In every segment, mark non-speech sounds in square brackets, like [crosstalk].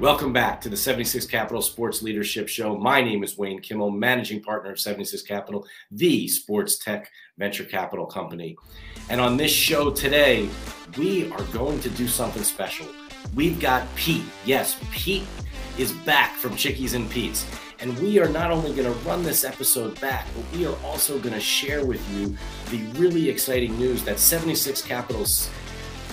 Welcome back to the 76 Capital Sports Leadership Show. My name is Wayne Kimmel, managing partner of 76 Capital, the sports tech venture capital company. And on this show today, we are going to do something special. We've got Pete. Yes, Pete is back from Chickies and Pete's. And we are not only going to run this episode back, but we are also going to share with you the really exciting news that 76 Capital's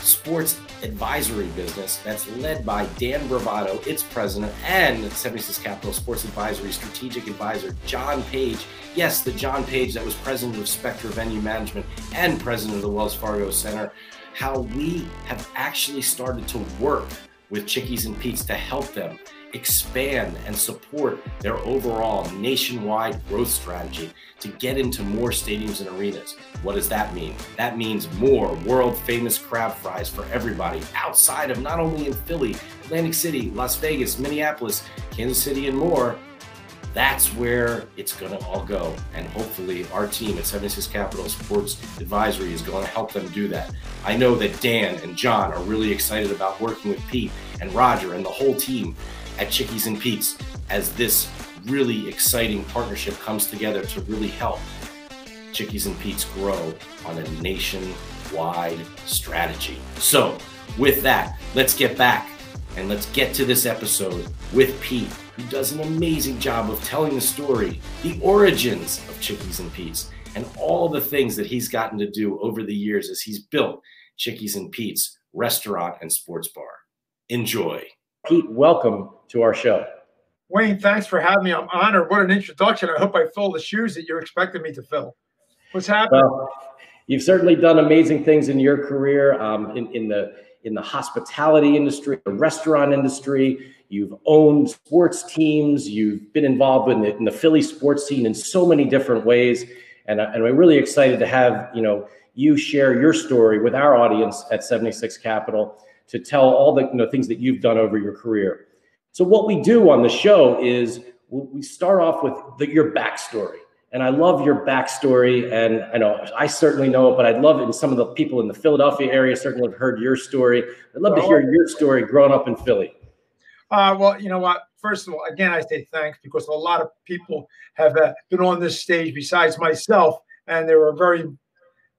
sports advisory business that's led by Dan Bravado, its president, and 76 Capital Sports Advisory strategic advisor John Page. Yes, the John Page that was president of Spectra Venue Management and president of the Wells Fargo Center. How we have actually started to work with Chickies and Pete's to help them expand and support their overall nationwide growth strategy to get into more stadiums and arenas. What does that mean? That means more world famous crab fries for everybody outside of not only in Philly, Atlantic City, Las Vegas, Minneapolis, Kansas City, and more. That's where it's going to all go. And hopefully, our team at 76 Capital Sports Advisory is going to help them do that. I know that Dan and John are really excited about working with Pete and Roger and the whole team at Chickies and Pete's as this really exciting partnership comes together to really help Chickies and Pete's grow on a nationwide strategy. So, with that, let's get back and let's get to this episode with Pete, who does an amazing job of telling the story, the origins of Chickies and Pete's, and all the things that he's gotten to do over the years as he's built Chickies and Pete's restaurant and sports bar. Enjoy. Pete, welcome to our show. Wayne, thanks for having me. I'm honored. What an introduction. I hope I fill the shoes that you're expecting me to fill. What's happening? Well, you've certainly done amazing things in your career um, in, in the in the hospitality industry, the restaurant industry. You've owned sports teams. You've been involved in the, in the Philly sports scene in so many different ways. And, and I'm really excited to have you know you share your story with our audience at 76 Capital to tell all the you know, things that you've done over your career. So what we do on the show is we start off with the, your backstory. And I love your backstory. And I know I certainly know it, but I'd love it. And some of the people in the Philadelphia area certainly have heard your story. I'd love to hear your story growing up in Philly. Uh, well, you know what? First of all, again, I say thanks because a lot of people have uh, been on this stage besides myself, and they were very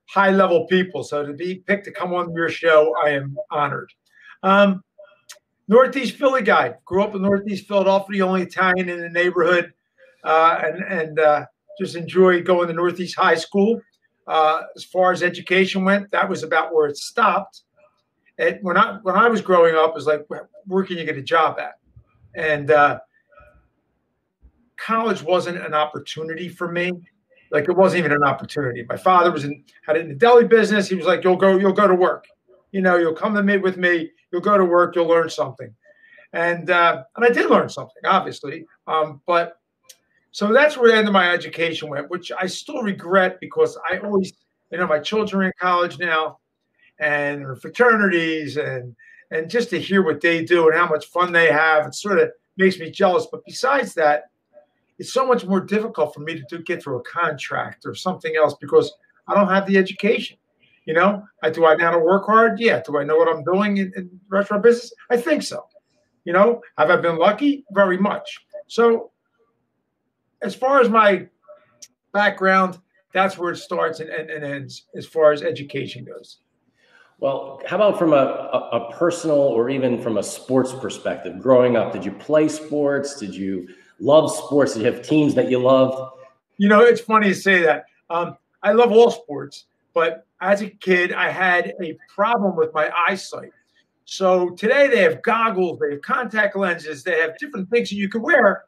high level people. So to be picked to come on your show, I am honored. Um, Northeast Philly guy. Grew up in Northeast Philadelphia, the only Italian in the neighborhood, uh, and and uh, just enjoyed going to Northeast High School. Uh, as far as education went, that was about where it stopped. And when I when I was growing up, it was like, where can you get a job at? And uh, college wasn't an opportunity for me. Like it wasn't even an opportunity. My father was in had it in the deli business. He was like, "You'll go, you'll go to work. You know, you'll come to meet with me. You'll go to work. You'll learn something." And uh, and I did learn something, obviously. Um, but so that's where the end of my education went, which I still regret because I always, you know, my children are in college now, and fraternities, and and just to hear what they do and how much fun they have, it sort of makes me jealous. But besides that, it's so much more difficult for me to do, get through a contract or something else because I don't have the education. You know, I do I know how to work hard? Yeah. Do I know what I'm doing in, in restaurant business? I think so. You know, have I been lucky? Very much. So, as far as my background, that's where it starts and, and, and ends as far as education goes. Well, how about from a, a, a, personal or even from a sports perspective? Growing up, did you play sports? Did you love sports? You have teams that you loved? You know, it's funny to say that. Um, I love all sports, but as a kid, I had a problem with my eyesight. So today they have goggles, they have contact lenses, they have different things that you can wear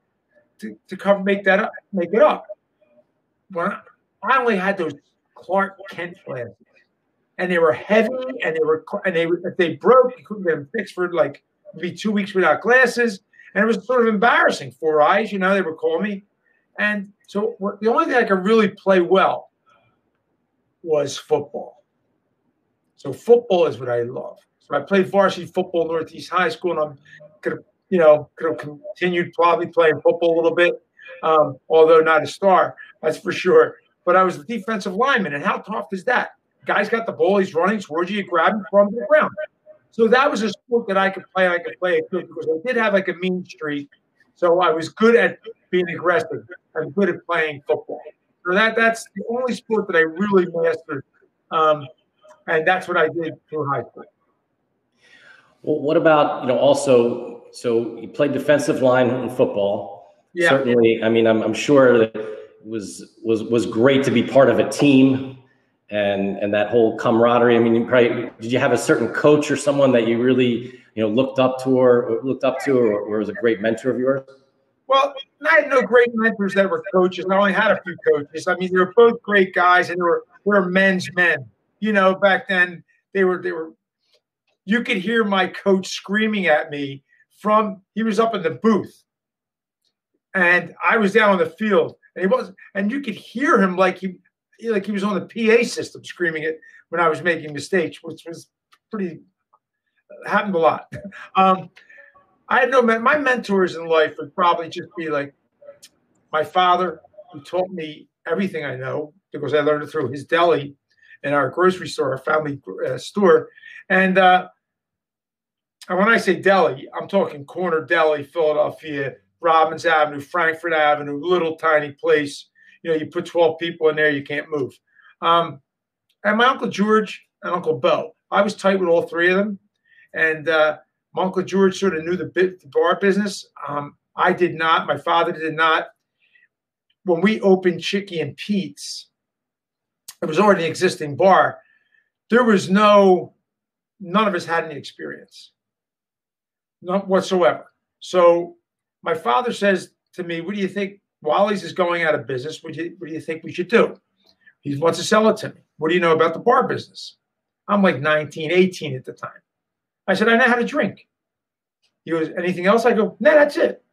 to, to cover make that up, make it up. When I only had those Clark Kent glasses, and they were heavy, and they were and they if they broke, you couldn't get them fixed for like maybe two weeks without glasses. And it was sort of embarrassing. Four eyes, you know, they would call me. And so the only thing I could really play well was football. So football is what I love. So I played varsity football Northeast High School, and I'm could have, you know, could have continued probably playing football a little bit, um, although not a star, that's for sure. But I was a defensive lineman, and how tough is that? Guy's got the ball, he's running towards you, you grab him from the ground. So that was a sport that I could play. I could play it good because I did have like a mean streak. So I was good at being aggressive. I'm good at playing football. So that that's the only sport that I really mastered, um, and that's what I did through high school. Well, what about you know also? So you played defensive line in football. Yeah. Certainly, I mean, I'm, I'm sure that it was was was great to be part of a team and and that whole camaraderie. I mean, you probably did you have a certain coach or someone that you really you know looked up to or, looked up to or, or was a great mentor of yours? Well, I had no great mentors that were coaches. I only had a few coaches. I mean, they were both great guys, and they were they were men's men. You know, back then they were they were. You could hear my coach screaming at me from he was up in the booth, and I was down on the field, and he was, and you could hear him like he like he was on the PA system screaming it when I was making mistakes, which was pretty happened a lot. [laughs] Um, I had no my mentors in life would probably just be like my father, who taught me everything I know because I learned it through his deli in our grocery store, our family uh, store, and uh, and when I say deli, I'm talking corner deli, Philadelphia, Robbins Avenue, Frankford Avenue, little tiny place. You know, you put 12 people in there, you can't move. Um, and my uncle George and Uncle Bo, I was tight with all three of them, and uh, my Uncle George sort of knew the, bit, the bar business. Um, I did not. My father did not. When we opened Chicky and Pete's, it was already an existing bar. There was no, none of us had any experience, not whatsoever. So my father says to me, "What do you think? Wally's is going out of business. What do you, what do you think we should do?" He wants to sell it to me. What do you know about the bar business? I'm like 19, 18 at the time. I said, I know how to drink. He goes, anything else? I go, no, that's it.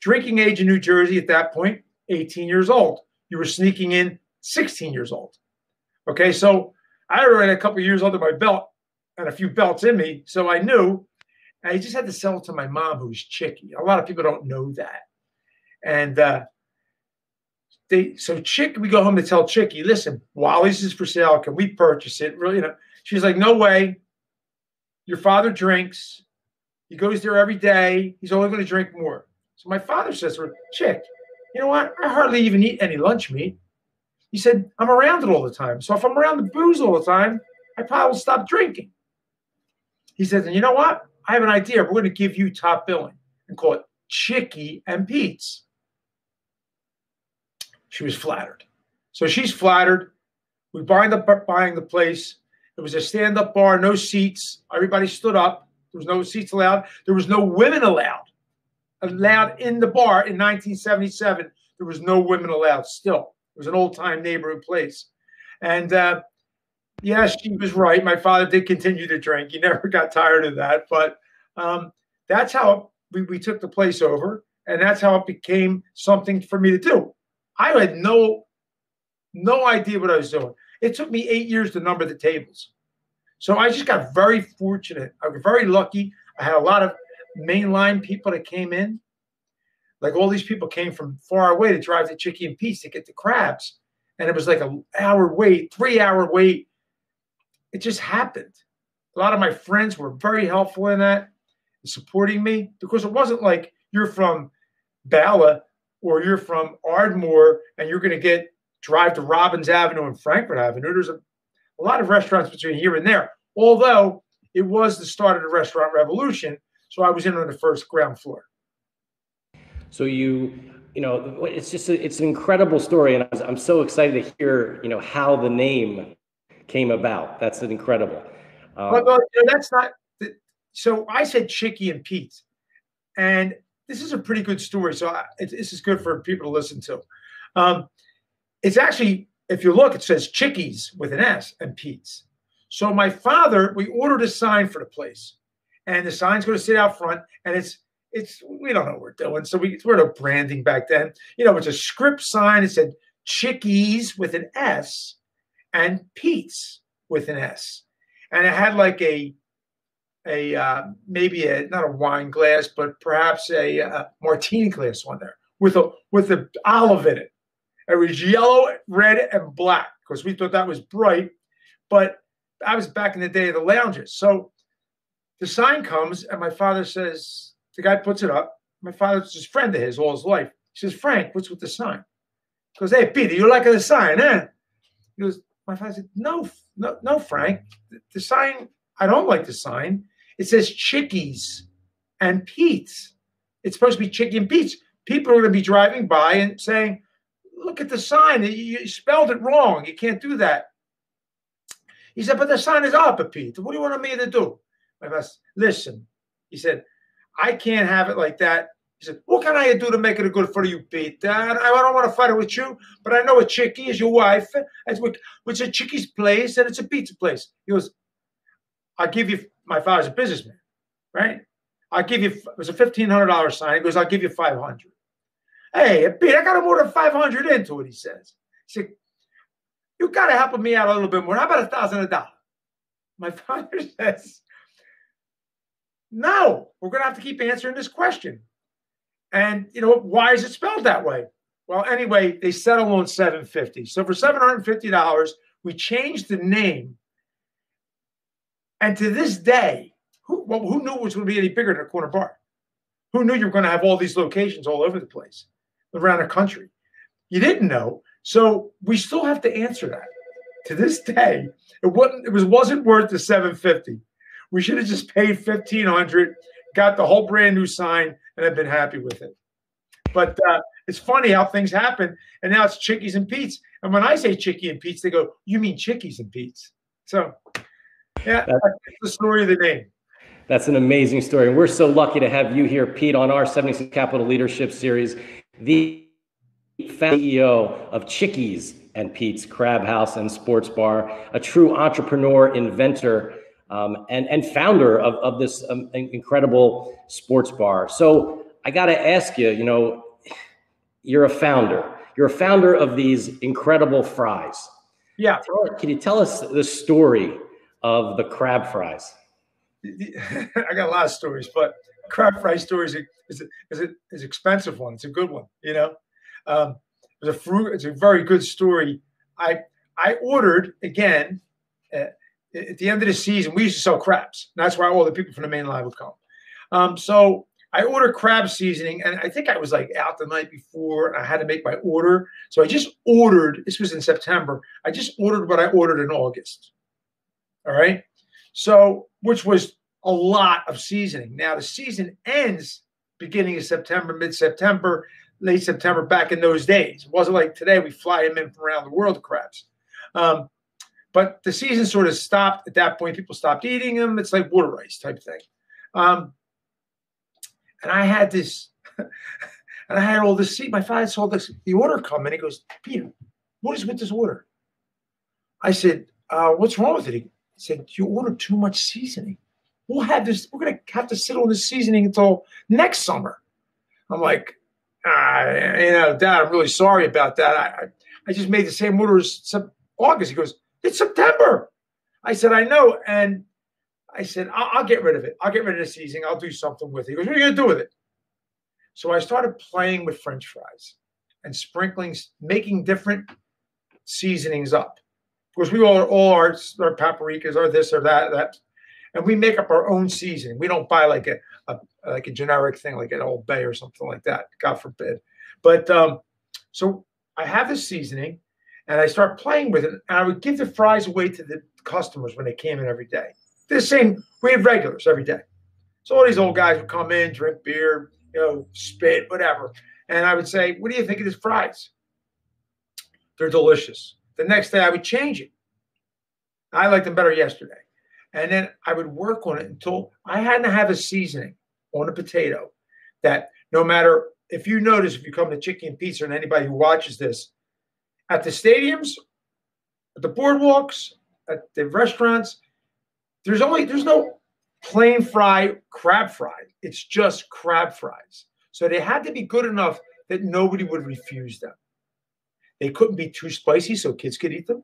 Drinking age in New Jersey at that point, 18 years old. You were sneaking in 16 years old. Okay, so I already had a couple years under my belt and a few belts in me, so I knew. I just had to sell it to my mom, who's Chicky. A lot of people don't know that. And uh, they so Chick, we go home to tell Chicky, listen, Wally's is for sale. Can we purchase it? Really, you know, she's like, no way. Your father drinks. He goes there every day. He's only going to drink more. So my father says to her, Chick, you know what? I hardly even eat any lunch meat. He said, I'm around it all the time. So if I'm around the booze all the time, I probably will stop drinking. He says, and you know what? I have an idea. We're going to give you top billing and call it Chicky and Pete's. She was flattered. So she's flattered. We bind up buying the place. It was a stand-up bar, no seats. Everybody stood up. There was no seats allowed. There was no women allowed. Allowed in the bar in 1977. There was no women allowed still. It was an old time neighborhood place. And uh, yes, she was right. My father did continue to drink. He [laughs] never got tired of that. But um, that's how we, we took the place over. And that's how it became something for me to do. I had no no idea what I was doing. It took me eight years to number the tables. So I just got very fortunate. I was very lucky. I had a lot of mainline people that came in. Like all these people came from far away to drive to Chicky and Pete's to get the crabs. And it was like an hour wait, three hour wait. It just happened. A lot of my friends were very helpful in that, supporting me because it wasn't like you're from Bala or you're from Ardmore and you're going to get drive to Robbins Avenue and Frankford Avenue. There's a a lot of restaurants between here and there, although it was the start of the restaurant revolution. So I was in on the first ground floor. So you, you know, it's just a, it's an incredible story, and I'm so excited to hear, you know, how the name came about. That's an incredible. Um, well, well that's not. So I said Chicky and Pete, and this is a pretty good story. So I, it, this is good for people to listen to. Um, it's actually if you look, it says Chickies with an S and Pete's. So my father, we ordered a sign for the place, and the sign's going to sit out front, and it's it's we don't know what we're doing, so we we're no branding back then. You know, it's a script sign. It said Chickies with an S and Pete's with an S, and it had like a a uh, maybe a not a wine glass, but perhaps a, uh, martini glass on there with a with an olive in it. It was yellow, red, and black because we thought that was bright. But I was back in the day of the lounges. So the sign comes, and my father says, the guy puts it up. My father's his friend of his all his life. He says, Frank, what's with the sign? He goes, Hey, Peter, you like the sign, eh? He goes, My father said, No, no, no, Frank. The sign, I don't like the sign. It says Chickies and Pete's. It's supposed to be Chicky and Pete's. People are going to be driving by and saying, Look at the sign. You spelled it wrong. You can't do that. He said, But the sign is up, Pete. What do you want me to do? My father said, Listen, he said, I can't have it like that. He said, What can I do to make it good for you, Pete? Uh, I don't want to fight it with you, but I know a Chicky is your wife. It's, a Chicky's place and it's a pizza place. He goes, I'll give you, my father's a businessman, right? I'll give you, it was a $1,500 sign. He goes, I'll give you 500 Hey, Pete, I got more than 500 into it, he says. He said, You got to help me out a little bit more. How about a thousand a dollar? My [laughs] father says, No, we're going to have to keep answering this question. And you know why is it spelled that way? Well, anyway, they settle on 750. So for $750, we changed the name. And to this day, who, well, who knew it was going to be any bigger than a corner bar? Who knew you were going to have all these locations all over the place around the country? You didn't know. So we still have to answer that. To this day, it wasn't it was wasn't worth the 750. We should have just paid 1500, got the whole brand new sign, and I've been happy with it. But uh, it's funny how things happen. And now it's Chickies and Pete's. And when I say Chickie and Pete's, they go, You mean Chickies and Pete's? So, yeah, that's, that's the story of the name. That's an amazing story. And we're so lucky to have you here, Pete, on our 76 Capital Leadership Series, the CEO of Chickies and Pete's Crab House and Sports Bar, a true entrepreneur, inventor, um, and, and founder of, of this um, incredible sports bar. So I got to ask you, you know, you're a founder. You're a founder of these incredible fries. Yeah. Can you tell us the story of the crab fries? [laughs] I got a lot of stories, but crab fry stories is is is expensive one. It's a good one, you know. Um, it's a fruit. It's a very good story. I I ordered again. Uh, at the end of the season, we used to sell crabs. And That's why all the people from the main line would come. Um, so I ordered crab seasoning, and I think I was like out the night before, and I had to make my order. So I just ordered. This was in September. I just ordered what I ordered in August. All right. So, which was a lot of seasoning. Now the season ends beginning of September, mid-September, late September. Back in those days, it wasn't like today. We fly them in from around the world, crabs. Um, but the season sort of stopped at that point. People stopped eating them. It's like water rice type thing. Um, and I had this, [laughs] and I had all this. See, my father saw this the order come, and he goes, "Peter, what is with this order?" I said, uh, "What's wrong with it?" He said, "You ordered too much seasoning. We'll have this. We're gonna have to sit on this seasoning until next summer." I'm like, ah, you know, Dad, I'm really sorry about that. I, I, I just made the same order as August. He goes, it's September. I said, I know. And I said, I'll, I'll, get rid of it. I'll get rid of the seasoning. I'll do something with it. He goes, What are you going to do with it? So I started playing with French fries and sprinkling, making different seasonings up. Because we all, all our, our paprikas are this or that, that. And we make up our own seasoning. We don't buy like a, a like a generic thing, like an Old Bay or something like that. God forbid. But um, so I have this seasoning and I start playing with it. And I would give the fries away to the customers when they came in every day. The same, we had regulars every day. So all these old guys would come in, drink beer, you know, spit, whatever. And I would say, What do you think of these fries? They're delicious. The next day I would change it. I liked them better yesterday. And then I would work on it until I had to have a seasoning on a potato that no matter if you notice, if you come to Chickie and Pete's and anybody who watches this, at the stadiums, at the boardwalks, at the restaurants, there's only there's no plain fry crab fry. It's just crab fries. So they had to be good enough that nobody would refuse them. They couldn't be too spicy so kids could eat them.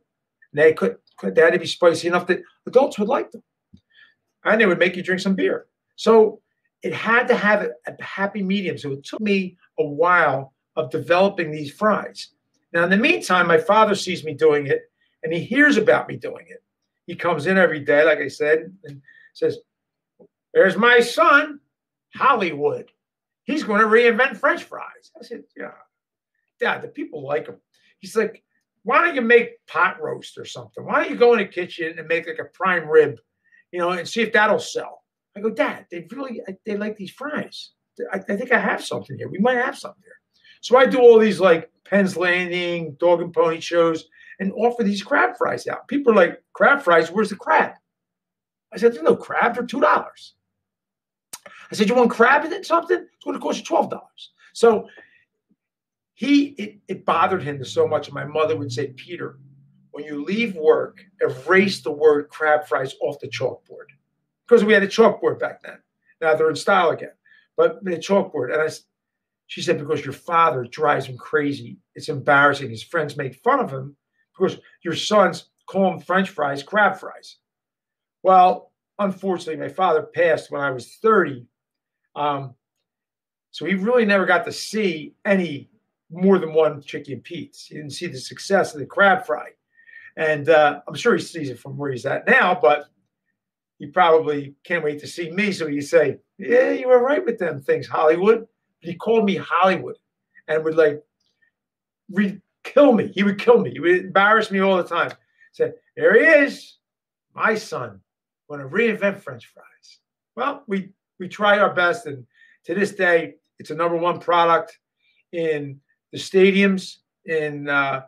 They could they had to be spicy enough that adults would like them. And they would make you drink some beer. So it had to have a, happy medium. So it took me a while of developing these fries. Now, in the meantime, my father sees me doing it and he hears about me doing it. He comes in every day, like I said, and says, There's my son, Hollywood. He's going to reinvent French fries. I said, Yeah, Dad, the people like them. He's like, Why don't you make pot roast or something? Why don't you go in the kitchen and make like a prime rib, you know, and see if that'll sell? I go, Dad, they really they like these fries. I, I think I have something here. We might have something here. So I do all these like Penn's Landing, dog and pony shows, and offer these crab fries out. People are like, crab fries, where's the crab? I said, there's no crab, they're two dollars. I said, you want crab in it, something? It's going to cost you twelve dollars. So he it, it bothered him so much. My mother would say, Peter, when you leave work, erase the word crab fries off the chalkboard. Because we had a chalkboard back then. Now they're in style again. But the chalkboard. And I she said, because your father drives him crazy. It's embarrassing. His friends make fun of him because your sons call him French fries, crab fries. Well, unfortunately, my father passed when I was 30. Um, so he really never got to see any more than one Chicky and Pete's. He didn't see the success of the crab fry. And uh, I'm sure he sees it from where he's at now, but he probably can't wait to see me. So he say, Yeah, you were right with them things, Hollywood he called me Hollywood and would like re- kill me. He would kill me. He would embarrass me all the time. He Said, there he is, my son, going to reinvent French fries. Well, we we try our best, and to this day, it's a number one product in the stadiums, in uh,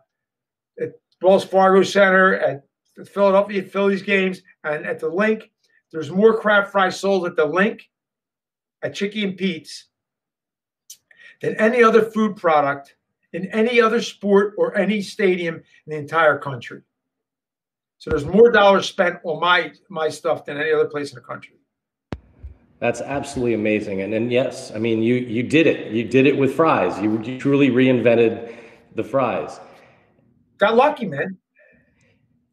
at Wells Fargo Center, at the Philadelphia Phillies games, and at the Linc. There's more crab fries sold at the Linc at Chicky and Pete's, than any other food product in any other sport or any stadium in the entire country. So there's more dollars spent on my my stuff than any other place in the country. That's absolutely amazing. And and yes, I mean you you did it. You did it with fries. You, you truly reinvented the fries. Got lucky, man.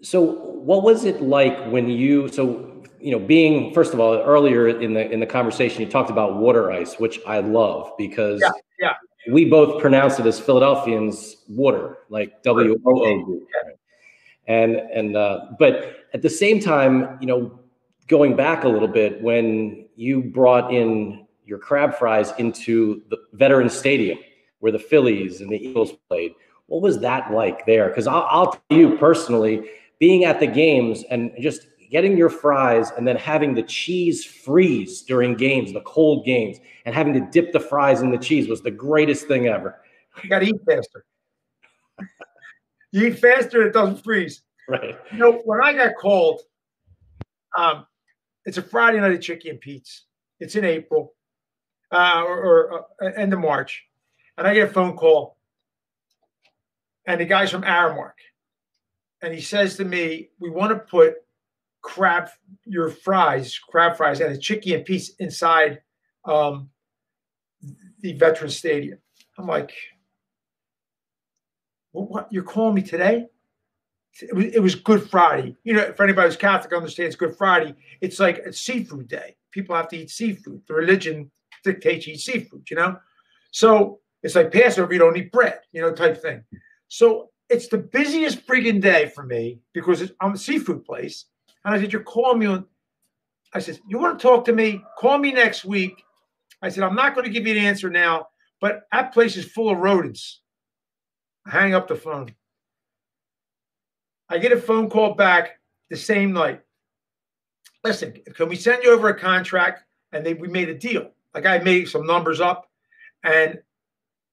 So what was it like when you so you know, being first of all, earlier in the in the conversation, you talked about water ice, which I love because yeah, yeah. we both pronounce it as Philadelphians water, like W O O. And and uh, but at the same time, you know, going back a little bit, when you brought in your crab fries into the Veteran Stadium where the Phillies and the Eagles played, what was that like there? Because I'll, I'll tell you personally, being at the games and just getting your fries and then having the cheese freeze during games, the cold games, and having to dip the fries in the cheese was the greatest thing ever. You got to eat faster. you eat faster, it doesn't freeze. Right. You know, when I got called, um, it's a Friday night at Chicky and Pete's. It's in April uh, or, or uh, end of March. And I get a phone call, and the guy's from Aramark. And he says to me, We want to put crab your fries, crab fries, and a Chicky and Pete's inside um, the Veteran Stadium. I'm like, well, what? You're calling me today? It was, it was Good Friday. You know, for anybody who's Catholic understands Good Friday, it's like a seafood day. People have to eat seafood. The religion dictates you eat seafood, you know? So it's like Passover, you don't eat bread, you know, type thing. So it's the busiest friggin' day for me because I'm a seafood place. And I said, You're calling me on. I said, You want to talk to me? Call me next week. I said, I'm not going to give you an answer now, but that place is full of rodents. I hang up the phone. I get a phone call back the same night. Listen, can we send you over a contract? And they, we made a deal. Like I made some numbers up. And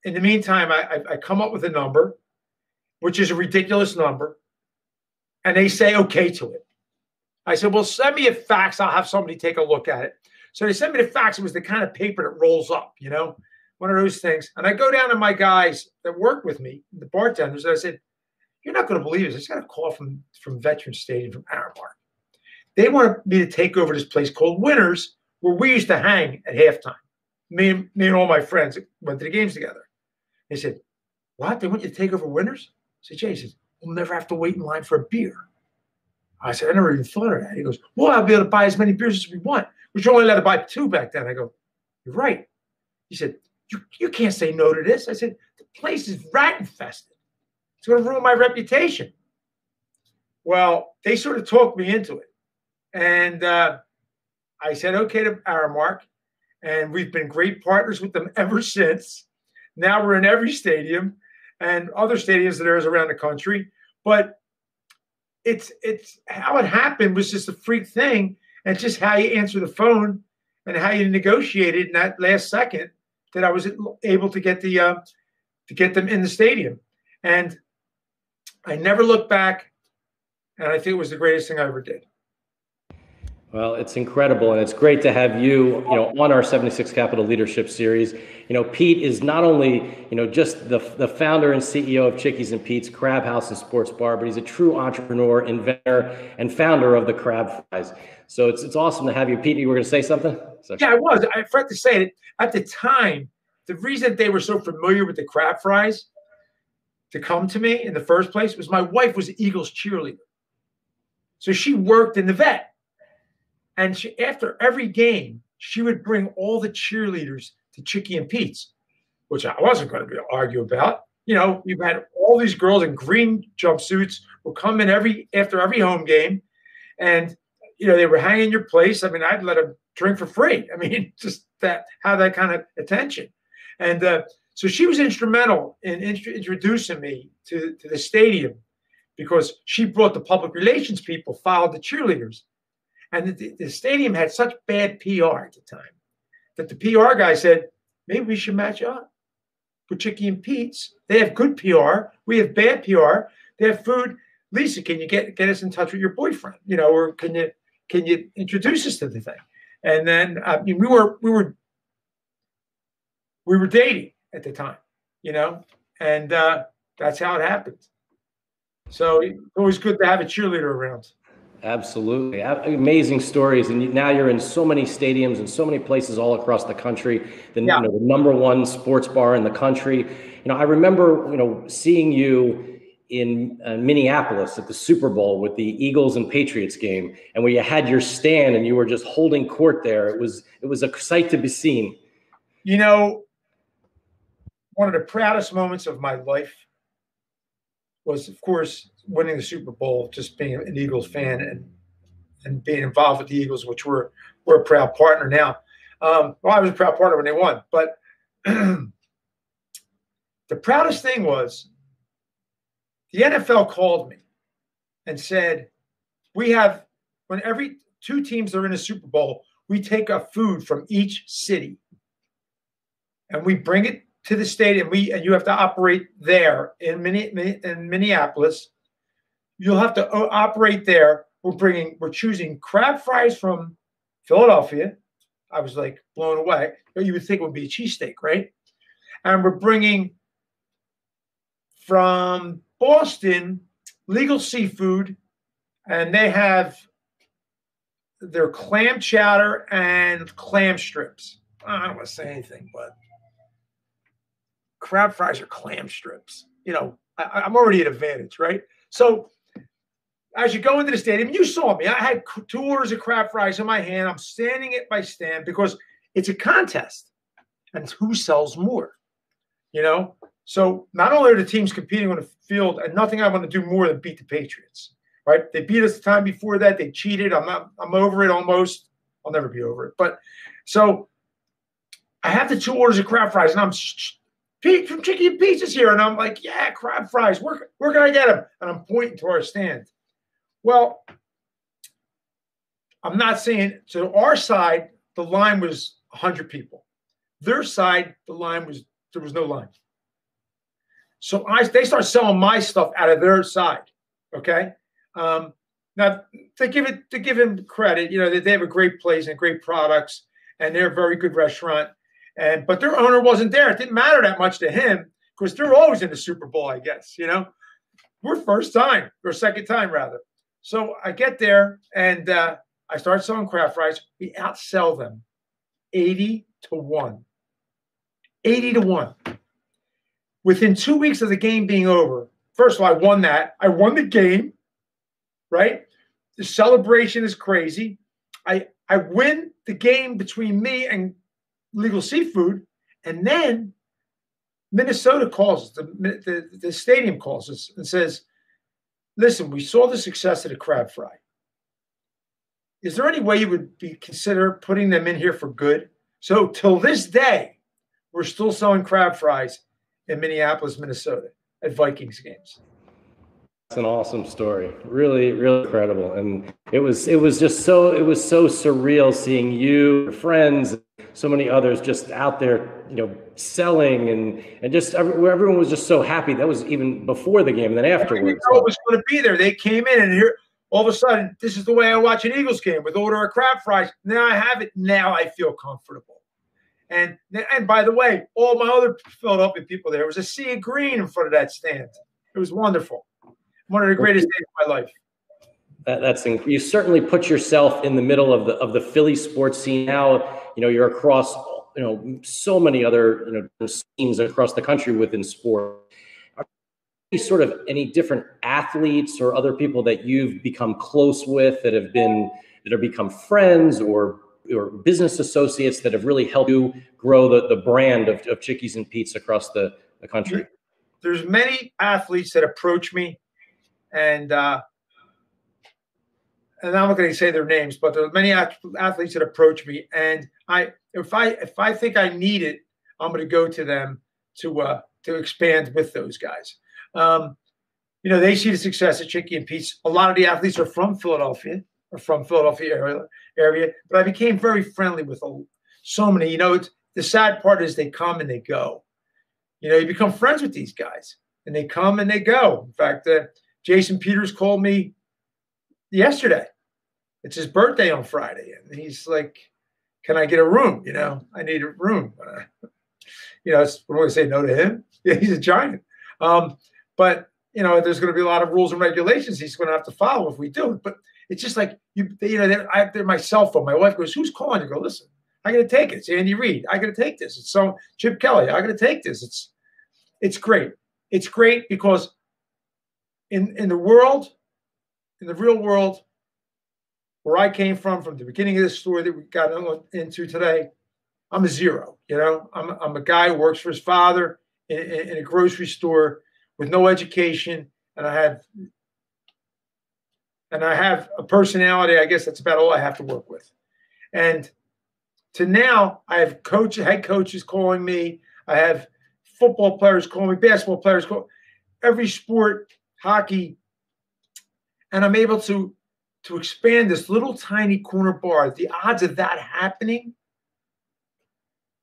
in the meantime, I, I, I come up with a number, which is a ridiculous number. And they say okay to it. I said, well, send me a fax. I'll have somebody take a look at it. So they sent me the fax. It was the kind of paper that rolls up, you know, one of those things. And I go down to my guys that work with me, the bartenders, and I said, you're not going to believe this. I just got a call from, from Veteran Stadium from Aramark. They want me to take over this place called Winners, where we used to hang at halftime. Me and, me and all my friends went to the games together. They said, what? They want you to take over Winners? I said, Jay, says, we'll never have to wait in line for a beer. I said, I never even thought of that. He goes, Well, I'll be able to buy as many beers as we want, which you're only allowed to buy two back then. I go, You're right. He said, You, you can't say no to this. I said, The place is rat infested. It's going to ruin my reputation. Well, they sort of talked me into it. And uh, I said okay to Aramark, and we've been great partners with them ever [laughs] since. Now we're in every stadium and other stadiums that are around the country. But it's it's how it happened was just a freak thing, and just how you answer the phone and how you negotiated in that last second that I was able to get the uh, to get them in the stadium, and I never looked back, and I think it was the greatest thing I ever did. Well, it's incredible, and it's great to have you, you know, on our 76 Capital Leadership Series. You know, Pete is not only, you know, just the, the founder and CEO of Chickies and Pete's Crab House and Sports Bar, but he's a true entrepreneur, inventor, and founder of the Crab Fries. So it's it's awesome to have you, Pete. You were going to say something? So, yeah, I was. I forgot to say it at the time. The reason they were so familiar with the Crab Fries to come to me in the first place was my wife was Eagles cheerleader, so she worked in the vet and she, after every game, she would bring all the cheerleaders to Chicky and Pete's, which I wasn't going to argue about. You know, you've had all these girls in green jumpsuits will come in every after every home game, and you know they were hanging your place. I mean, I'd let them drink for free. I mean, [laughs] just that have that kind of attention, and uh, so she was instrumental in int- introducing me to to the stadium because she brought the public relations people, followed the cheerleaders, and the, the stadium had such bad PR at the time that the PR guy said, maybe we should match up with Chicky and Pete's. They have good PR. We have bad PR. They have food. Lisa, can you get get us in touch with your boyfriend? You know, or can you can you introduce us to the thing? And then I mean, we were we were we were dating at the time, you know, and uh, that's how it happened. So it's always good to have a cheerleader around. Absolutely. Amazing stories. And now you're in so many stadiums and so many places all across the country. The, yeah. you know, the number one sports bar in the country. You know, I remember, you know, seeing you in uh, Minneapolis at the Super Bowl with the Eagles and Patriots game and where you had your stand and you were just holding court there. It was it was a sight to be seen. You know, one of the proudest moments of my life was of course winning the Super Bowl, just being an Eagles fan and and being involved with the Eagles, which we're we're a proud partner now. Um, well, I was a proud partner when they won, but [clears throat] the proudest thing was the NFL called me and said, "We have when every two teams are in a Super Bowl, we take a food from each city and we bring it to the stadium. We and you have to operate there in, in Minneapolis You'll have to uh, operate there. We're bringing, we're choosing crab fries from Philadelphia. I was like blown away. But you would think it would be a cheesesteak, right? And we're bringing from Boston Legal Sea Foods, and they have their clam chowder and clam strips. I don't want to say anything, but crab fries or clam strips. You know, I, am already at advantage, right? So as you go into the stadium, you saw me. I had two orders of crab fries in my hand. I'm standing at my stand because it's a contest, and who sells more. You know, so not only are the teams competing on the field, and nothing I want to do more than beat the Patriots. Right? They beat us the time before that. They cheated. I'm not. I'm over it almost. I'll never be over it. But so I have the two orders of crab fries, and I'm Pete from Chickie and Pete's here, and I'm like, yeah, crab fries. Where where can I get them? And I'm pointing to our stand. Well, I'm not saying so our side, the line was 100 people. Their side, the line was there was no line. So I they start selling my stuff out of their side. Okay. Um, now to give it to give him credit, you know, they, they have a great place and great products, and they're a very good restaurant. And but their owner wasn't there. It didn't matter that much to him because they're always in the Super Bowl, I guess. You know, we're first time or second time rather. So I get there and uh, I start selling crab fries. We outsell them 80 to 1. 80 to 1. Within two weeks of the game being over, first of all, I won that. I won the game, right? The celebration is crazy. I, I win the game between me and Legal Sea Foods. And then Minnesota calls the, the, the stadium calls us and says, listen, we saw the success of the crab fry. is there any way you would be consider putting them in here for good? So till this day, we're still selling crab fries in Minneapolis, Minnesota at Vikings games. That's an awesome story. Really, really incredible. And it was it was just so it was so surreal seeing you, your friends, so many others just out there, you know, selling and and just everyone was just so happy. That was even before the game and then afterwards. You know it was going to be there. They came in and here all of a sudden, this is the way I watch an Eagles game with order of crab fries. Now I have it. Now I feel comfortable. And and by the way, all my other Philadelphia people there was a sea of green in front of that stand. It was wonderful. One of the greatest days of my life. That, that's you certainly put yourself in the middle of the of the Philly sports scene. Now you know you're across you know so many other you know scenes across the country within sport. Are sort of any different athletes or other people that you've become close with that have been that have become friends or or business associates that have really helped you grow the, the brand of, of Chickies and Pete's across the, the country? There's many athletes that approach me and uh, and I'm not going to say their names, but there are many athletes that approach me, and I if I if I think I need it, I'm going to go to them to uh, to expand with those guys. Um, you know, they see the success at Chickie and Pete's. A lot of the athletes are from Philadelphia, or from Philadelphia area, area, but I became very friendly with so many. You know, the sad part is they come and they go. You know, you become friends with these guys, and they come and they go. In fact, uh, Jason Peters called me yesterday. It's his birthday on Friday, and he's like, "Can I get a room? You know, I need a room." [laughs] You know, what do I say no to him? [laughs] Yeah, he's a giant. Um, but you know, there's going to be a lot of rules and regulations he's going to have to follow if we do it. But it's just like you, you know, they're, I, they're my cell phone. My wife goes, "Who's calling?" You go, "Listen, I got to take it. It's Andy Reid. I got to take this. It's so Chip Kelly. I got to take this. It's it's great. It's great because in in the world, in the real world, where I came from, from the beginning of this story that we got into today, I'm a zero. You know, I'm I'm a guy who works for his father in, in, in a grocery store with no education, and I have and I have a personality. I guess that's about all I have to work with. And to now, I have coach, head coaches calling me. I have football players calling me, basketball players call every sport, hockey, and I'm able to to expand this little tiny corner bar. The odds of that happening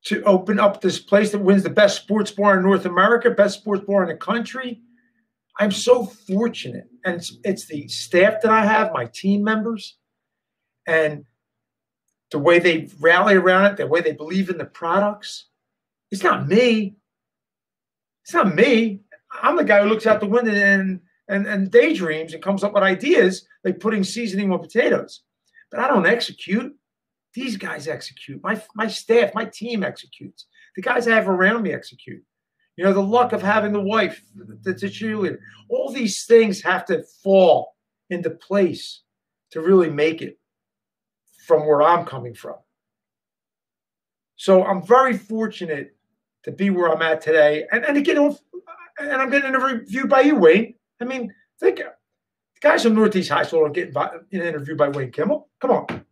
to open up this place that wins the best sports bar in North America, best sports bar in the country, I'm so fortunate, and it's, it's the staff that I have, my team members, and the way they rally around it, the way they believe in the products. It's not me. It's not me. I'm the guy who looks out the window and and, and daydreams and comes up with ideas like putting seasoning on potatoes. But I don't execute. These guys execute. My my staff, my team executes. The guys I have around me execute. You know, the luck of having the wife that's a cheerleader. All these things have to fall into place to really make it from where I'm coming from. So I'm very fortunate to be where I'm at today. And, and again, and I'm getting interviewed by you, Wayne. I mean, think guys from Northeast High School are getting interviewed by Wayne Kimmel. Come on.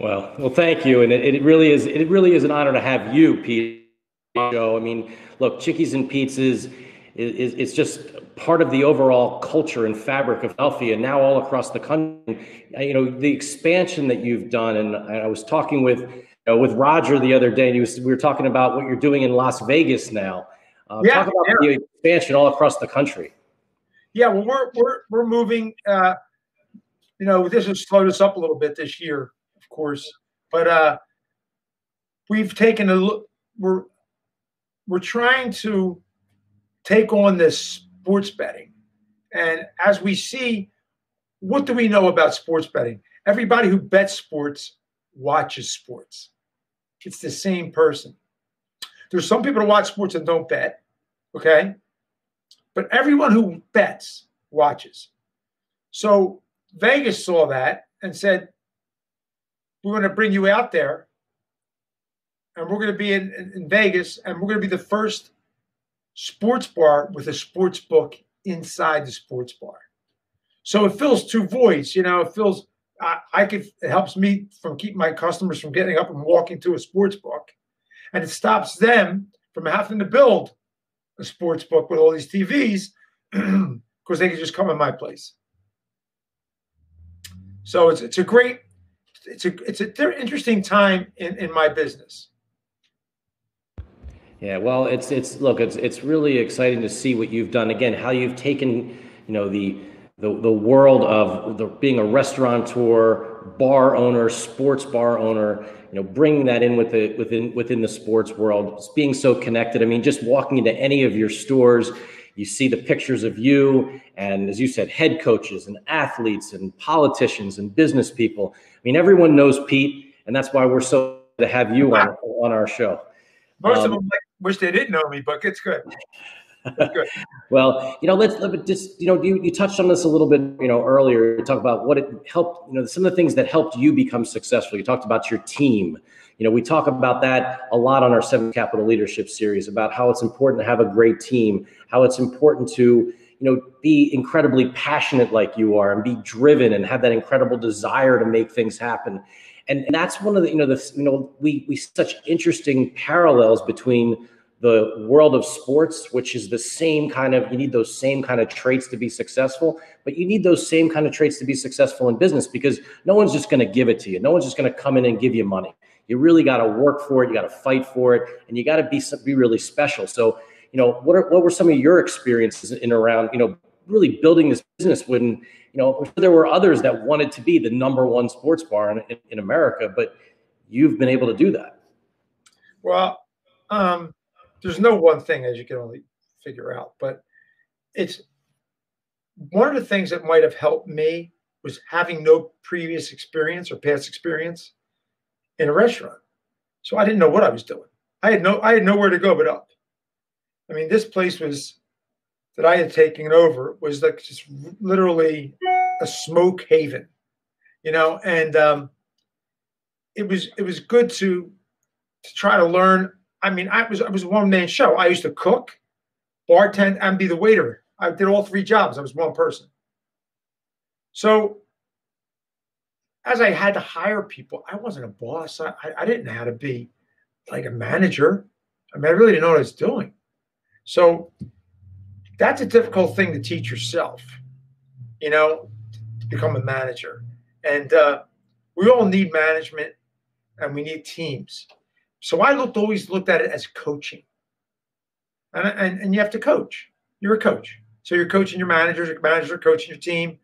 Well, well, thank you, and it, it really is. It really is an honor to have you, Pete show. I mean, look, Chickies and Pete's is, is, it's just part of the overall culture and fabric of Philadelphia, now all across the country. You know, the expansion that you've done, and I was talking with you know, with Roger the other day, and was, we were talking about what you're doing in Las Vegas now. Uh, yeah, talk about yeah. the expansion all across the country. Yeah, well, we're we're we're moving. Uh, you know, this has slowed us up a little bit this year, of course, but uh, we've taken a look. We're we're trying to take on this sports betting. And as we see, what do we know about sports betting? Everybody who bets sports watches sports. It's the same person. There's some people who watch sports and don't bet, okay? But everyone who bets watches. So Vegas saw that and said, We're going to bring you out there and we're going to be in, in, Vegas, and we're going to be the first sports bar with a sports book inside the sports bar. So it fills two voids. You know, it fills. I, I could it helps me from keep my customers from getting up and walking to a sports book, and it stops them from having to build a sports book with all these TVs because [clears throat] they can just come in my place. So it's it's a great it's a it's a interesting time in, in my business. Yeah, well, it's it's look, it's it's really exciting to see what you've done again, how you've taken, you know, the the, the world of the, being a restaurateur, bar owner, sports bar owner, you know, bringing that in with the, within within the sports world, being so connected. I mean, just walking into any of your stores, you see the pictures of you and, as you said, head coaches and athletes and politicians and business people. I mean, everyone knows Pete, and that's why we're so to have you on on our show. Most um, of them wish they didn't know me, but it's good. [laughs] well, you know, let's let just, you know, you, you touched on this a little bit, you know, earlier. You talk about what it helped, you know, some of the things that helped you become successful. You talked about your team. You know, we talk about that a lot on our Seven Capital Leadership series about how it's important to have a great team, how it's important to, you know, be incredibly passionate like you are and be driven and have that incredible desire to make things happen. And, and that's one of the, you know, the, you know, we, we such interesting parallels between the world of sports, which is the same kind of, you need those same kind of traits to be successful, but you need those same kind of traits to be successful in business because no one's just going to give it to you. No one's just going to come in and give you money. You really got to work for it. You got to fight for it, and you got to be be really special. So, you know, what are, what were some of your experiences in around, you know, really building this business when, you know, there were others that wanted to be the number one sports bar in, in, America, but you've been able to do that. Well, um, there's no one thing as you can only figure out, but it's one of the things that might have helped me was having no previous experience or past experience in a restaurant. So I didn't know what I was doing. I had no I had nowhere to go but up. I mean, this place was that I had taken over was like just literally a smoke haven, you know, and um, it was it was good to to try to learn I mean, I was I was a one man show. I used to cook, bartend, and be the waiter. I did all three jobs. I was one person. So, as I had to hire people, I wasn't a boss. I, I didn't know how to be like a manager. I mean, I really didn't know what I was doing. So, that's a difficult thing to teach yourself, you know, to become a manager. And uh, we all need management and we need teams. So I looked always looked at it as coaching. And, and, and you have to coach. You're a coach. So you're coaching your managers, your managers are coaching your team.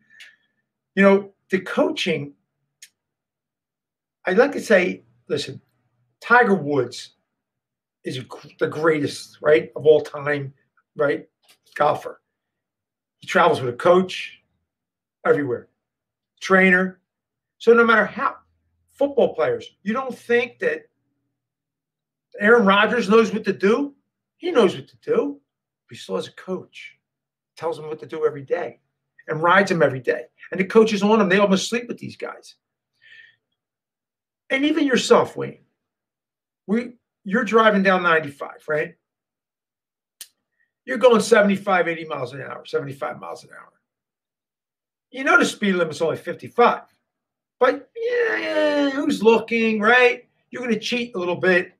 You know, the coaching, I'd like to say, listen, Tiger Woods is the greatest, right, of all time, right, golfer. He travels with a coach everywhere, trainer. So no matter how, football players, you don't think that Aaron Rodgers knows what to do. He knows what to do. But he still has a coach. Tells him what to do every day and rides him every day. And the coaches on him, they almost sleep with these guys. And even yourself, Wayne. We you're driving down 95, right? You're going 75, 80 miles an hour, 75 miles an hour. You know the speed limit's only 55. But yeah, who's looking, right? You're going to cheat a little bit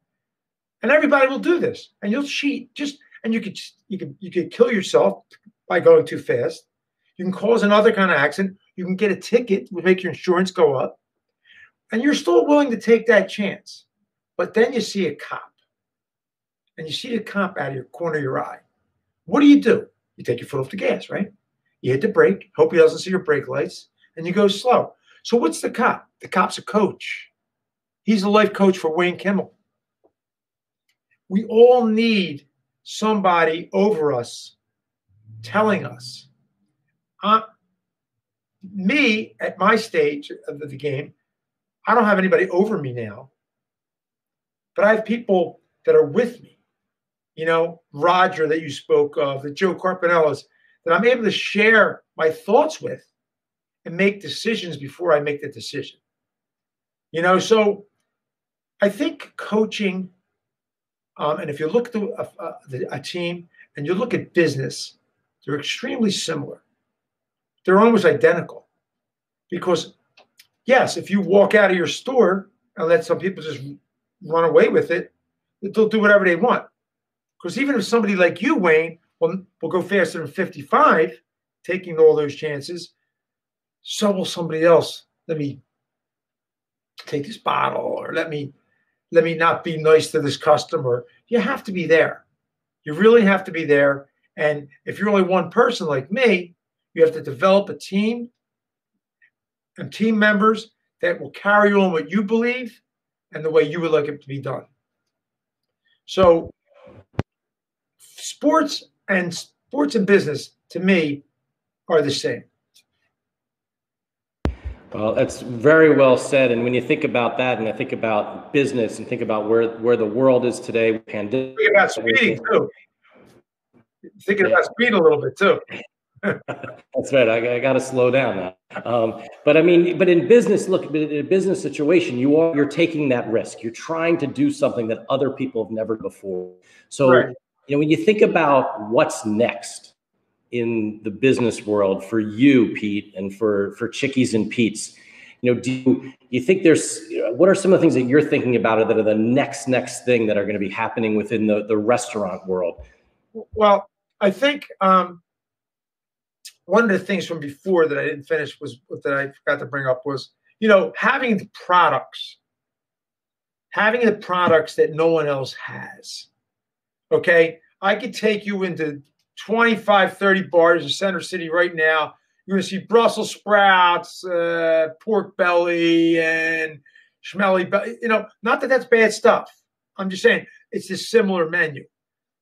and everybody will do this. And you'll cheat. Just and you could you could you could kill yourself by going too fast. You can cause another kind of accident. You can get a ticket which make your insurance go up. And you're still willing to take that chance. But then you see a cop. And you see the cop out of your corner of your eye. What do you do? You take your foot off the gas right? You hit the brake. Hope he doesn't see your brake lights. And you go slow. So what's the cop? The cop's a coach. He's a life coach for wayne kimmel we all need somebody over us telling us. Uh, me, at my stage of the game, I don't have anybody over me now, but I have people that are with me. You know, Roger that you spoke of, the Joe Carpinellos, that I'm able to share my thoughts with and make decisions before I make the decision. You know, so I think coaching um, and if you look at uh, the, a team and you look at business, they're extremely similar. They're almost identical because yes, if you walk out of your store and let some people just run away with it, they'll do whatever they want. Because even if somebody like you, Wayne, will, will go faster than 55, taking all those chances, so will somebody else. Let me take this bottle or let me let me not be nice to this customer. You have to be there. You really have to be there. And if you're only one person like me, you have to develop a team and team members that will carry on what you believe and the way you would like it to be done. So, sports and sports and business to me are the same. Well, that's very well said. And when you think about that, and I think about business, and think about where where the world is today, pandemic. Think about speeding too. Thinking about speed a little bit too. [laughs] That's right. I, I got to slow down now. Um, but I mean, but in business, look, in a business situation, you are you're taking that risk. You're trying to do something that other people have never before. So, right. you know, when you think about what's next in the business world for you, Pete, and for for Chickie's and Pete's, you know, do you, you think there's what are some of the things that you're thinking about that are the next next thing that are going to be happening within the the restaurant world? Well, I think. Um, one of the things from before that I didn't finish was that I forgot to bring up was, you know, having the products, having the products that no one else has. Okay. I could take you into 25, 30 bars in Center City right now. You're going to see Brussels sprouts, uh, pork belly, and schmelly belly. You know, not that that's bad stuff. I'm just saying it's a similar menu.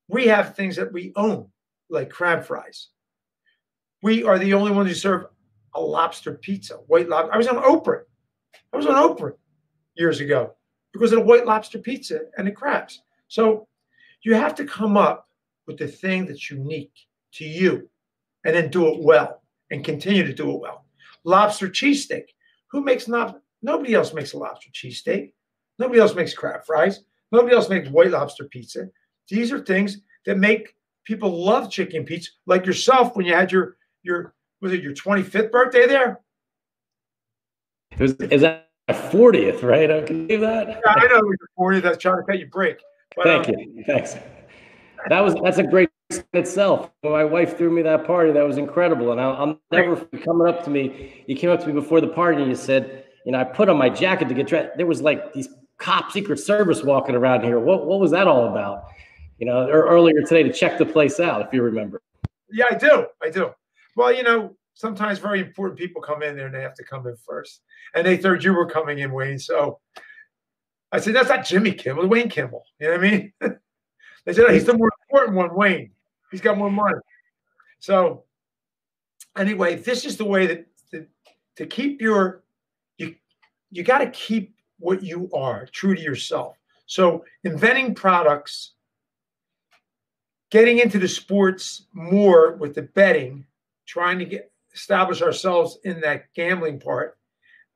We have things that we own, like crab fries we are the only ones who serve a lobster pizza, white lobster. I was on Oprah. I was on Oprah years ago because of the white lobster pizza and the crabs. So you have to come up with the thing that's unique to you and then do it well and continue to do it well. Lobster cheesesteak. Who makes not nobody else makes a lobster cheesesteak. Nobody else makes crab fries. Nobody else makes white lobster pizza. These are things that make people love chicken pizza, like yourself when you had your your was it your 25th birthday there? It was, is that my 40th, right? I can believe that. Yeah, I know it was your 40th. That's trying to cut you break. But, Thank um, you. Thanks. That was that's a great itself. When my wife threw me that party, that was incredible. And I'll, I'll never coming up to me. You came up to me before the party and you said, you know, I put on my jacket to get dressed. There was like these cop secret service walking around here. What what was that all about? You know, or earlier today to check the place out, if you remember. Yeah, I do. I do. Well, you know, sometimes very important people come in there and they have to come in first. And they thought you were coming in, Wayne. So I said, that's not Jimmy Kimmel, Wayne Kimmel. You know what I mean? [laughs] they said, oh, he's the more important one, Wayne. He's got more money. So anyway, this is the way that to, keep your you you got to keep what you are true to yourself. So inventing products, getting into the sports more with the betting trying to get establish ourselves in that gambling part,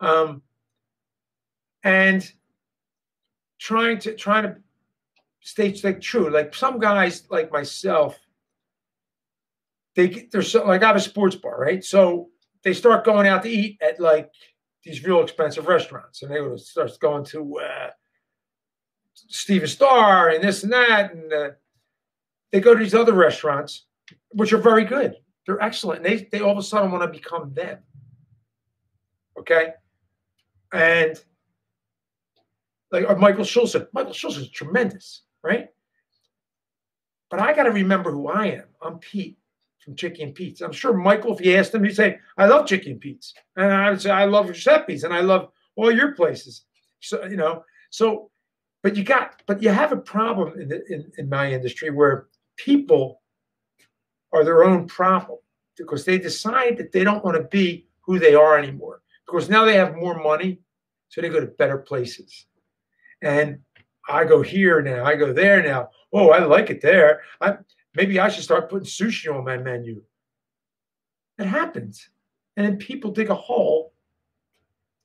um, and trying to trying to stay like true. Like some guys, like myself, they they're so like I have a sports bar, right? So they start going out to eat at like these real expensive restaurants, and they would start going to uh, Stephen Starr and this and that, and uh, they go to these other restaurants, which are very good. They're excellent. And they they all of a sudden want to become them. Okay, and like uh, Michael Schulson. Michael Schulson is tremendous, right? But I got to remember who I am. I'm Pete from Chickie and Pete's. I'm sure Michael, if you asked him, he'd say, "I love Chickie and Pete's," and I would say, "I love Giuseppe's," and I love all your places. So you know, so but you got, but you have a problem in the, in, in my industry where people are their own problem because they decide that they don't want to be who they are anymore because now they have more money, so they go to better places. And I go here now, I go there now. Oh, I like it there. I maybe I should start putting sushi on my menu. It happens. And then people dig a hole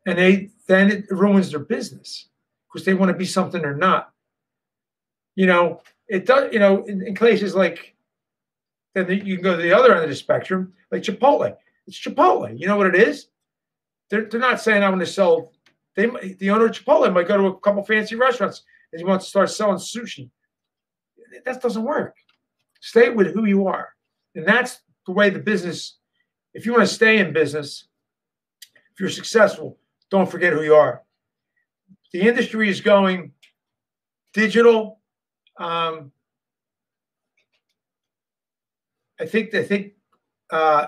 and they then it ruins their business because they want to be something they're not. You know, it does, you know, in, in places like then you can go to the other end of the spectrum, like Chipotle. It's Chipotle. You know what it is? they're, they're not saying I'm going to sell. They the owner of Chipotle might go to a couple fancy restaurants and he wants to start selling sushi. That doesn't work. Stay with who you are, and that's the way the business. If you want to stay in business, if you're successful, don't forget who you are. The industry is going digital. Um, I think I think uh,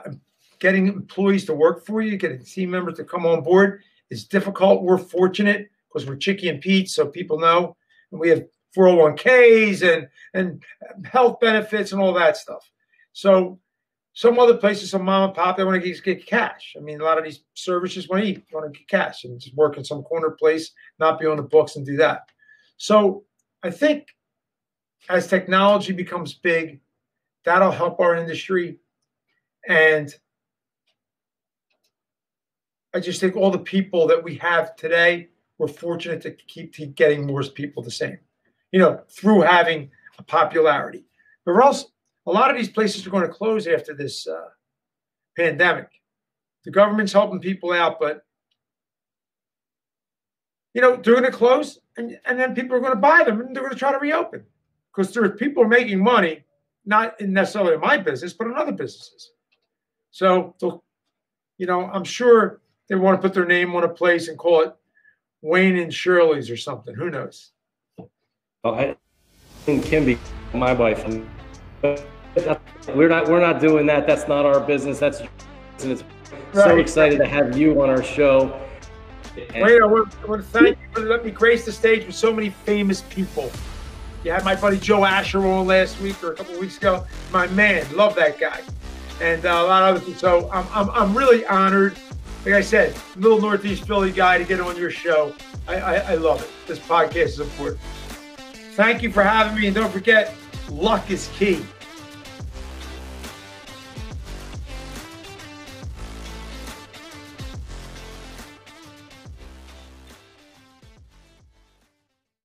getting employees to work for you, getting team members to come on board is difficult. We're fortunate because we're Chickie and Pete, so people know. And we have 401ks and and health benefits and all that stuff. So some other places, some mom and pop, they want to get, get cash. I mean, a lot of these services want to eat, want to get cash and just work in some corner place, not be on the books and do that. So I think as technology becomes big, that'll help our industry. And I just think all the people that we have today, we're fortunate to keep, getting more people the same, you know, through having a popularity. But else, a lot of these places are going to close after this uh, pandemic. The government's helping people out, but you know they're going to close, and, and then people are going to buy them, and they're going to try to reopen because there are people making money, not necessarily in my business, but in other businesses. So, you know, I'm sure they want to put their name on a place and call it Wayne and Shirley's or something. Who knows? Well, I think Kimby, my wife, we're not we're not doing that. That's not our business. That's and it's right. so excited to have you on our show. And Wait, I want, I want to thank you for letting me grace the stage with so many famous people. You had my buddy Joe Asher on last week or a couple weeks ago. My man, love that guy, and uh, a lot of other people. So I'm, I'm, I'm really honored like I said, little Northeast Philly guy to get on your show. I, I, I love it. This podcast is important. Thank you for having me. And don't forget, luck is key.